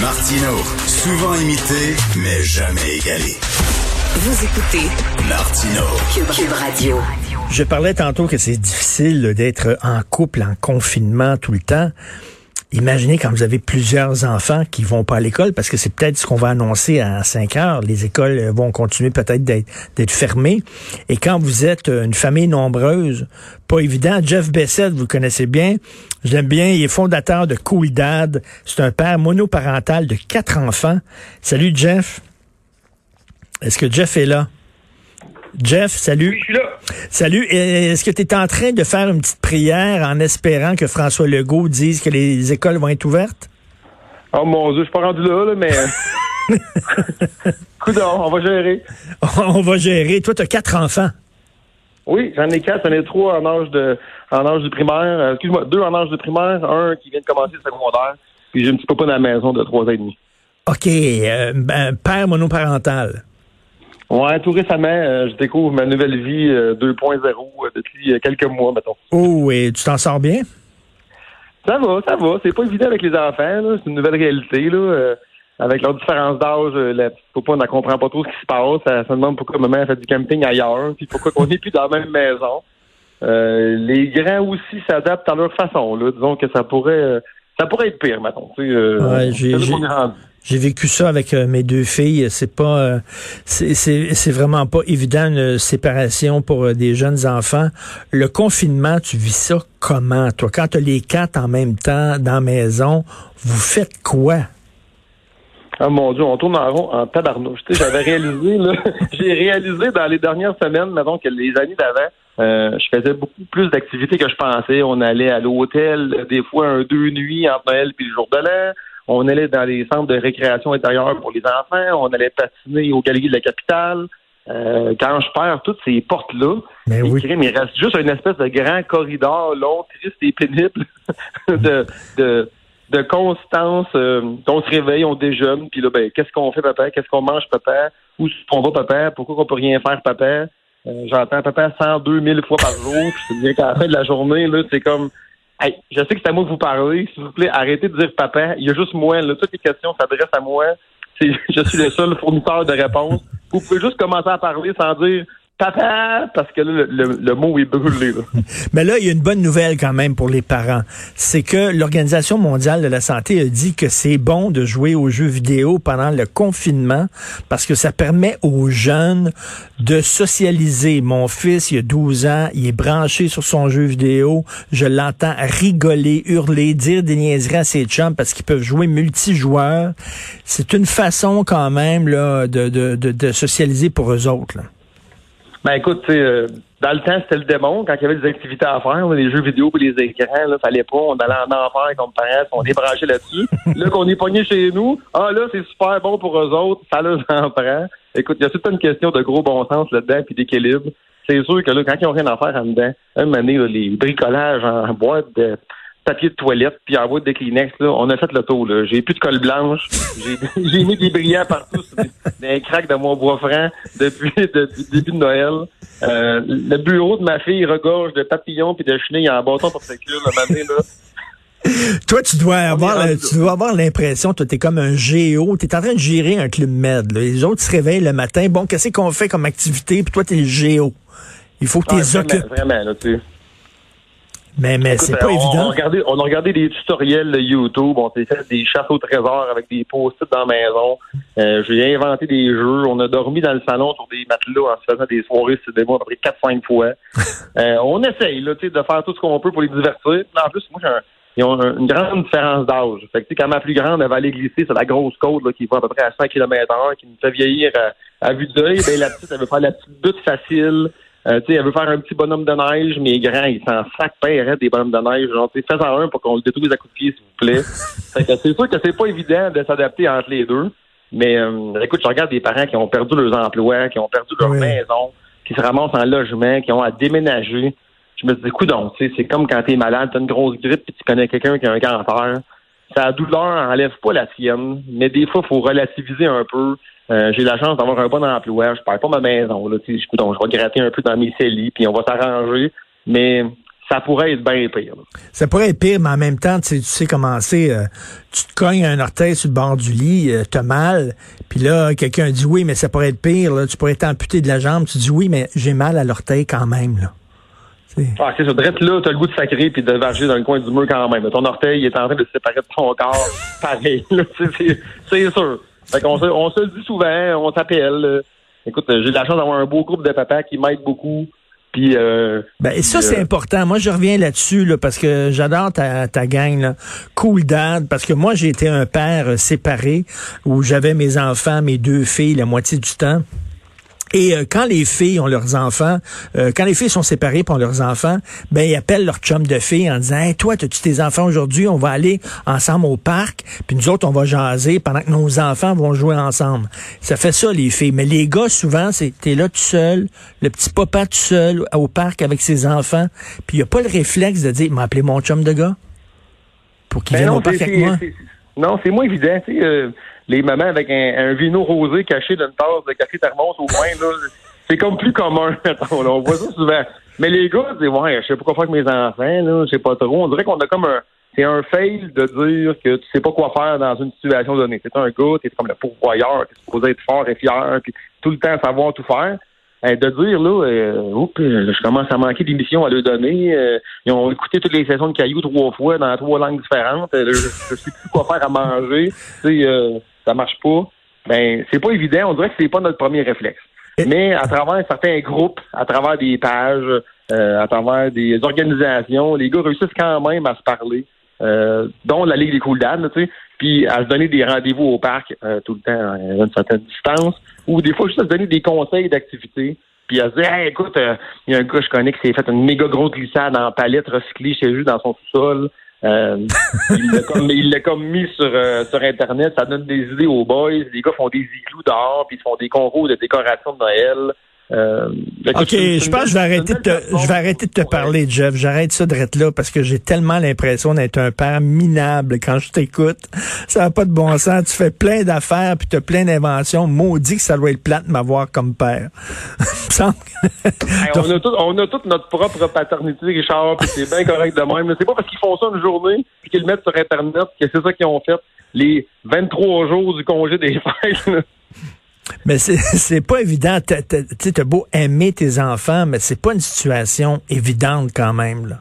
Martino, souvent imité, mais jamais égalé. Vous écoutez Martino. Cube, Cube Radio. Je parlais tantôt que c'est difficile d'être en couple, en confinement tout le temps. Imaginez quand vous avez plusieurs enfants qui vont pas à l'école, parce que c'est peut-être ce qu'on va annoncer à 5 heures. Les écoles vont continuer peut-être d'être fermées. Et quand vous êtes une famille nombreuse, pas évident. Jeff Bessette, vous connaissez bien. Je l'aime bien. Il est fondateur de Cool Dad. C'est un père monoparental de quatre enfants. Salut, Jeff. Est-ce que Jeff est là? Jeff, salut. Oui, je suis là. Salut. Est-ce que tu es en train de faire une petite prière en espérant que François Legault dise que les écoles vont être ouvertes? Oh mon Dieu, je suis pas rendu là, là mais. Coudon, on va gérer. on va gérer. Toi, tu as quatre enfants. Oui, j'en ai quatre. J'en ai trois en âge de en âge du primaire. Euh, excuse-moi, deux en âge de primaire, un qui vient de commencer le secondaire. Puis j'ai un petit peu pas dans la maison de trois ans et demi. OK. Euh, ben, père monoparental. Ouais, tout récemment, euh, je découvre ma nouvelle vie 2.0 depuis quelques mois, mettons. Oh, et tu t'en sors bien? Ça va, ça va. C'est pas évident avec les enfants, là. C'est une nouvelle réalité, là. avec leur différence d'âge, la petite on ne comprend pas trop ce qui se passe. Ça, se demande pourquoi maman fait du camping ailleurs, puis pourquoi on n'est plus dans la même maison. les grands aussi s'adaptent à leur façon, là. Disons que ça pourrait ça pourrait être pire, mettons. ouais, j'ai vécu ça avec euh, mes deux filles. C'est pas, euh, c'est vraiment pas évident une séparation pour euh, des jeunes enfants. Le confinement, tu vis ça comment, toi? Quand tu as les quatre en même temps dans la maison, vous faites quoi? Ah mon Dieu, on tourne en rond en tabarnouche. J'avais réalisé, là, j'ai réalisé dans les dernières semaines, mettons, que les années d'avant, je faisais beaucoup plus d'activités que je pensais. On allait à l'hôtel, des fois un deux nuits entre Noël puis le jour de l'an on allait dans les centres de récréation intérieure pour les enfants, on allait patiner au galeries de la capitale. Euh, quand je perds toutes ces portes-là, il, reste juste une espèce de grand corridor long, triste et pénible de, de, de constance. Euh, on se réveille, on déjeune, puis là, ben, qu'est-ce qu'on fait, papa? Qu'est-ce qu'on mange, papa? Où qu'on va, papa? Pourquoi on peut rien faire, papa? Euh, j'entends papa 102 000 fois par jour. Je te qu'à la fin de la journée, là, c'est comme Hey, je sais que c'est à moi que vous parlez. S'il vous plaît, arrêtez de dire papa. Il y a juste moi. Là. Toutes les questions s'adressent à moi. Je suis le seul fournisseur de réponses. Vous pouvez juste commencer à parler sans dire papa, parce que là, le, mot est brûlé. Mais là, il y a une bonne nouvelle quand même pour les parents. C'est que l'Organisation mondiale de la santé a dit que c'est bon de jouer aux jeux vidéo pendant le confinement parce que ça permet aux jeunes de socialiser. Mon fils, il a 12 ans, il est branché sur son jeu vidéo. Je l'entends rigoler, hurler, dire des niaiseries à ses chums parce qu'ils peuvent jouer multijoueurs. C'est une façon quand même là, de, de, de, de socialiser pour eux autres. Là. Ben écoute, euh, dans le temps, c'était le démon. Quand il y avait des activités à faire, les jeux vidéo et les écrans, là, fallait pas. On allait en enfer comme parents, on branché là-dessus. là qu'on est pogné chez nous, ah là, c'est super bon pour eux autres, ça leur en prend. Écoute, il y a toute une question de gros bon sens là-dedans puis d'équilibre. C'est sûr que là, quand ils ont rien à faire en dedans, un moment donné, les bricolages en boîte de papier de toilette, puis en boîte de Kleenex, là, on a fait le tour. Là. J'ai plus de colle blanche. J'ai mis des brillants partout sur des craques de mon bois franc depuis le début de Noël. Euh, le bureau de ma fille regorge de papillons puis de chenilles en bâton pour sécurité le matin, là. Toi, tu dois avoir, tu dois avoir l'impression, toi, t'es comme un géo, t'es en train de gérer un club med. Les autres se réveillent le matin. Bon, qu'est-ce qu'on fait comme activité? Puis toi, t'es le géo. Il faut que tu les occupes. Vraiment, là, tu mais, mais c'est pas évident. On a, regardé, on a regardé des tutoriels YouTube, on s'est fait des chasses au trésor avec des post-it dans la maison. Euh, J'ai inventé des jeux. On a dormi dans le salon sur des matelas en se faisant des soirées cinéma à peu près 4-5 fois. euh, on essaye là, de faire tout ce qu'on peut pour les divertir. En plus, moi, j'ai un, ils ont une grande différence d'âge. Fait que, quand ma plus grande, elle va aller glisser sur la grosse côte là, qui va à peu près à 100 km heure, qui me fait vieillir à, vue d'œil, ben, la petite, elle veut faire la petite butte facile. Euh, tu sais, elle veut faire un petit bonhomme de neige, mais grand, il s'en sac père des bonhommes de neige. Genre, tu sais, fais-en un pour qu'on le détruise à coups de pied, s'il vous plaît. fait que c'est sûr que c'est pas évident de s'adapter entre les deux. Mais euh, écoute, je regarde des parents qui ont perdu leurs emplois, qui ont perdu leur Oui. maison, qui se ramassent en logement, qui ont à déménager. Je me dis, écoute donc, tu sais, c'est comme quand t'es malade, t'as une grosse grippe, puis tu connais quelqu'un qui a un cancer. Sa douleur enlève pas la sienne, mais des fois, faut relativiser un peu. Euh, j'ai la chance d'avoir un bon emploi, je perds pas ma maison. Là, écoute donc, je vais gratter un peu dans mes cellies, puis on va s'arranger. Mais ça pourrait être bien pire. là. Ça pourrait être pire, mais en même temps, tu sais, tu sais comment c'est. euh, tu te cognes un orteil sur le bord du lit, euh, t'as mal, puis là, quelqu'un dit oui, mais ça pourrait être pire, là, tu pourrais t'amputer de la jambe. Tu dis oui, mais j'ai mal à l'orteil quand même. Là. Ah, c'est ça. Drette là, t'as le goût de sacrer puis de varger dans le coin du mur quand même. Ton orteil il est en train de se séparer de ton corps. Pareil. C'est- sûr. Fait qu'on se, on se le dit souvent, on s'appelle. euh. Écoute, euh, j'ai de la chance d'avoir un beau groupe de papas qui m'aident beaucoup. Puis euh, Ben, et ça, puis, c'est euh, important. Moi, je reviens là-dessus, là, parce que j'adore ta, ta gang, là. Cool dad, parce que moi, j'ai été un père euh, séparé, où j'avais mes enfants, mes deux filles, la moitié du temps. Et euh, quand les filles ont leurs enfants, euh, quand les filles sont séparées pour leurs enfants, ben ils appellent leur chum de filles en disant hey, toi, as-tu tes enfants aujourd'hui? On va aller ensemble au parc, puis nous autres, on va jaser pendant que nos enfants vont jouer ensemble. Ça fait ça, les filles. Mais les gars, souvent, c'est t'es là tout seul, le petit papa tout seul au parc avec ses enfants, puis il a pas le réflexe de dire m'a appelé mon chum de gars pour qu'il ben vienne non, au parc avec moi. non, c'est moins évident. Tu sais, euh, les mamans avec un, vino rosé caché dans une tasse de café thermos au moins, là, c'est comme plus commun. on voit ça souvent. Mais les gars, c'est ouais, je sais pas quoi faire avec mes enfants, là, je sais pas trop. On dirait qu'on a comme un. C'est un fail de dire que tu sais pas quoi faire dans une situation donnée. C'est un gars, t'es comme le pourvoyeur, t'es supposé être fort et fier, puis tout le temps savoir tout faire. Euh, de dire là, euh, oups, je commence à manquer d'émissions à leur donner. euh, ils ont écouté toutes les saisons de Caillou trois fois dans trois langues différentes. Euh, je, je sais plus quoi faire à manger. Tu sais, euh, ça marche pas. Ben, c'est pas évident. On dirait que c'est pas notre premier réflexe. Mais à travers certains groupes, à travers des pages, euh, à travers des organisations, les gars réussissent quand même à se parler, euh, dont la Ligue des Cool tu sais, puis à se donner des rendez-vous au parc euh, tout le temps à une certaine distance, ou des fois juste à se donner des conseils d'activité, puis à se dire, hey, écoute, il y a un gars que je connais qui s'est fait une méga grosse glissade en palette recyclée chez lui dans son sous-sol. Euh, il l'a comme, comme mis sur, euh, sur Internet, ça donne des idées aux boys. Les gars font des igloos dehors, puis ils font des concours de décoration de Noël. Euh, écoute, OK, une- je pense que je vais arrêter de te, je vais arrêter de te parler, Jeff. J'arrête ça de là parce que j'ai tellement l'impression d'être un père minable quand je t'écoute. Ça n'a pas de bon sens. Tu fais plein d'affaires puis tu as plein d'inventions. Maudit que ça doit être plate de m'avoir comme père. Hey, on, a tout, on a toute notre propre paternité, Richard, puis c'est bien correct de même. Mais c'est pas parce qu'ils font ça une journée puis qu'ils le mettent sur Internet que c'est ça qu'ils ont fait les 23 jours du congé des fêtes. Mais c'est pas évident. Tu sais, t'as beau aimer tes enfants, mais c'est pas une situation évidente quand même. Là.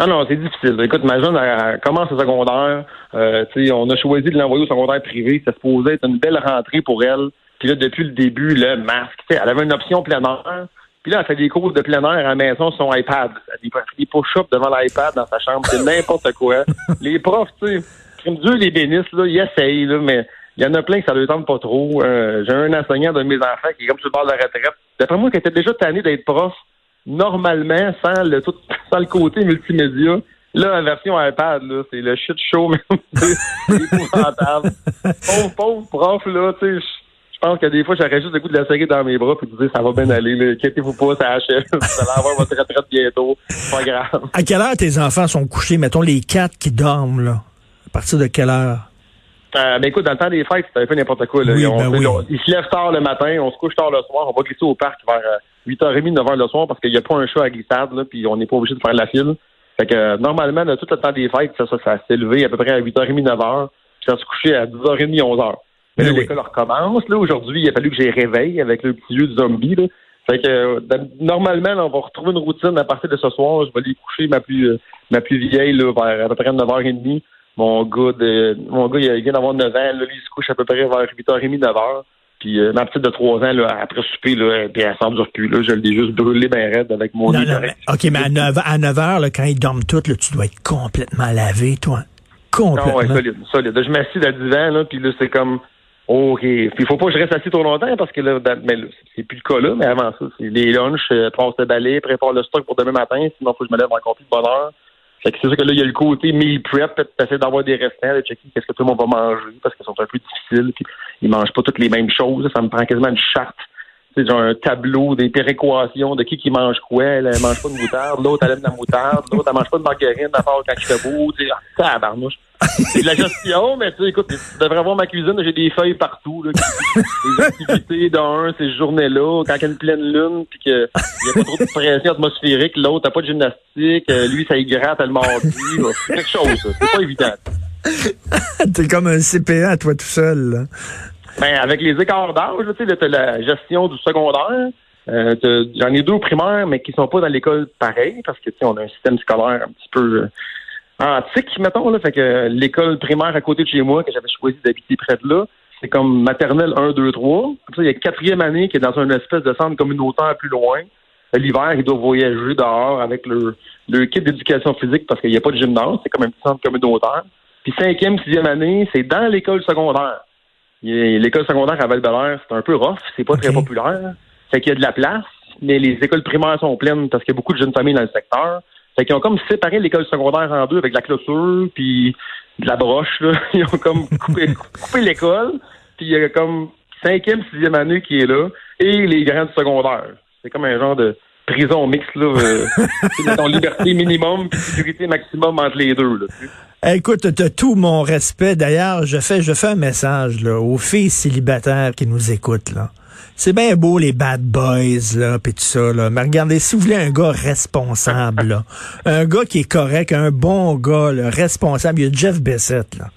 Ah non, c'est difficile. Écoute, ma jeune, elle, elle commence au secondaire. Euh, on a choisi de l'envoyer au secondaire privé. Ça supposait être une belle rentrée pour elle. Puis là, depuis le début, le masque. Elle avait une option plein air. Puis là, elle fait des cours de plein air à la maison sur son iPad. Elle fait des push-ups devant l'iPad dans sa chambre. C'est n'importe quoi. les profs, tu sais, Dieu les bénisse, là, ils essayent, là, mais il y en a plein que ça ne tente pas trop. Euh, J'ai un enseignant de mes enfants qui est comme sur le bord de la retraite. D'après moi, qui était déjà tanné d'être prof, normalement, sans le tout, sans le côté multimédia. Là, la version iPad, là, c'est le shit show, même. c'est épouvantable. pauvre, pauvre prof, là, tu sais, je- pense que des fois, j'aurais juste le goût de la serrer dans mes bras et de dire, ça va bien aller. Inquiétez-vous pas, ça achève. Vous allez avoir votre retraite bientôt. C'est pas grave. À quelle heure tes enfants sont couchés? Mettons les quatre qui dorment, là? À partir de quelle heure? Euh, ben écoute, dans le temps des fêtes, c'est un peu n'importe quoi. Là. Oui, On- ben oui. on- ils se lèvent tard le matin, on se couche tard le soir, on va glisser au parc vers euh, 8h30, 9h le soir parce qu'il n'y a pas un chat à glissade, là, puis on n'est pas obligé de faire la file. Fait que euh, normalement, là, tout le temps des fêtes, ça, ça, ça s'est levé à peu près à 8h30, 9h, puis ça se couchait à 10h30, 11h. Mais là, Ben oui. l'école recommence. Là, aujourd'hui, il a fallu que j'ai réveil avec le petit vieux zombie. Là. Fait que euh, normalement, là, on va retrouver une routine à partir de ce soir. Je vais aller coucher ma plus euh, ma plus vieille là, vers à peu près 9h30. Mon gars de mon gars, il vient d'avoir 9 ans, là, il se couche à peu près vers 8h30, 9h. Puis euh, ma petite de 3 ans, là, après souper, là, puis elle s'endure plus. Là, je l'ai juste brûlé ben raide avec mon Non, non, mais- OK, mais à 9, à 9 heures, là, quand ils dorment tous, là, tu dois être complètement lavé, toi. Non, Complètement. ouais, solide, solide. Je m'assis dans le divan, là, puis là, c'est comme OK. Puis il faut pas que je reste assis trop longtemps parce que là, dans- mais c'est plus le cas là, mais avant ça, c'est les lunchs, euh, passe le balai, prépare le stock pour demain matin, sinon faut que je me lève encore plus de bonne heure. Fait que c'est sûr que là, il y a le côté meal prep, essayer d'avoir des restants, de checker qu'est-ce que tout le monde va manger, parce qu'ils sont un peu difficiles, puis ils mangent pas toutes les mêmes choses. Ça me prend quasiment une charte. C'est un tableau, des péréquations de qui qui mange quoi. Elle, elle mange pas de moutarde, l'autre elle aime la moutarde, l'autre elle mange pas de margarine à part quand il fait beau. Ah, tabarnouche. C'est de la gestion, mais tu sais, écoute, tu devrais voir ma cuisine, j'ai des feuilles partout. Là, les activités d'un, ces journées-là, quand il y a une pleine lune, puis qu'il n'y a pas trop de pression atmosphérique, l'autre n'a pas de gymnastique, euh, lui, ça y gratte le mardi. C'est quelque chose. C'est pas évident. T'es comme un CPA, toi, tout seul. là. Ben, avec les écarts d'âge, tu sais, t'as la gestion du secondaire. Euh, t'as- J'en ai deux au primaire, mais qui sont pas dans l'école pareil, parce que tu sais, on a un système scolaire un petit peu euh, antique, mettons. Là, fait que l'école primaire à côté de chez moi, que j'avais choisi d'habiter près de là, c'est comme maternelle 1, 2, 3. Comme ça, il y a quatrième année qui est dans une espèce de centre communautaire plus loin. L'hiver, ils doivent voyager dehors avec le, le kit d'éducation physique parce qu'il n'y a pas de gymnase, c'est comme un petit centre communautaire. Puis cinquième, sixième année, c'est dans l'école secondaire. L'école secondaire à val c'est un peu rough, c'est pas très populaire. Fait qu'il y a de la place, mais les écoles primaires sont pleines parce qu'il y a beaucoup de jeunes familles dans le secteur. Fait qu'ils ont comme séparé l'école secondaire en deux avec de la clôture puis de la broche. Là. Ils ont comme coupé, coupé l'école, puis il y a comme cinquième, sixième année qui est là, et les grands du secondaire. C'est comme un genre de prison mixte, là. Euh, liberté minimum puis sécurité maximum entre les deux. Là. Eh, Écoute, t'as tout mon respect. D'ailleurs, je fais, je fais un message là, aux filles célibataires qui nous écoutent. là. C'est bien beau les bad boys là, puis tout ça là. Mais regardez, si vous voulez un gars responsable, là, un gars qui est correct, un bon gars, là, responsable, il y a Jeff Bessette là.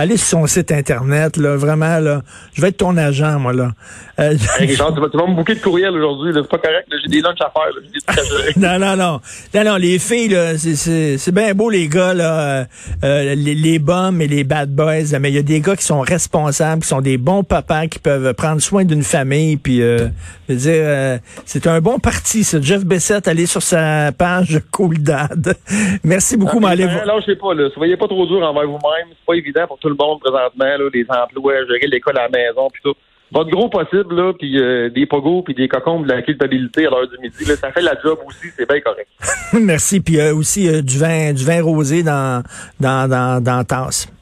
Allez sur son site internet là, vraiment là. Je vais être ton agent moi là. Euh, Hey, Richard, tu vas, tu vas me bouquer de courriel aujourd'hui. C'est pas correct. J'ai des lunchs à faire. là. Non, non, non. Non, non, les filles, là, c'est, c'est, c'est bien beau, les gars, là, euh, euh, les, les bums et les bad boys, là, mais il y a des gars qui sont responsables, qui sont des bons papas, qui peuvent prendre soin d'une famille, puis, euh, je veux dire, euh, c'est un bon parti, ça. Jeff Bessette, allez sur sa page Cool Dad. Merci beaucoup, mais allez Ah, voir. Là, je sais pas. Là. Soyez pas trop dur envers vous-même. C'est pas évident pour tout le monde présentement. Là, les emplois, gérer l'école à la maison, puis tout. Votre gros possible, là, puis euh, des pogos, puis des cocombes de la culpabilité à l'heure du midi, là, ça fait la job aussi, c'est bien correct. Merci, puis euh, aussi euh, du vin, du vin rosé dans, dans, dans, dans la tasse.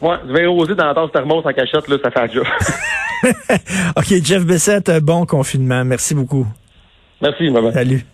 Ouais, du vin rosé dans la tasse thermos en cachette, là, ça fait la job. OK, Jeff Bessette, bon confinement. Merci beaucoup. Merci, maman. Salut.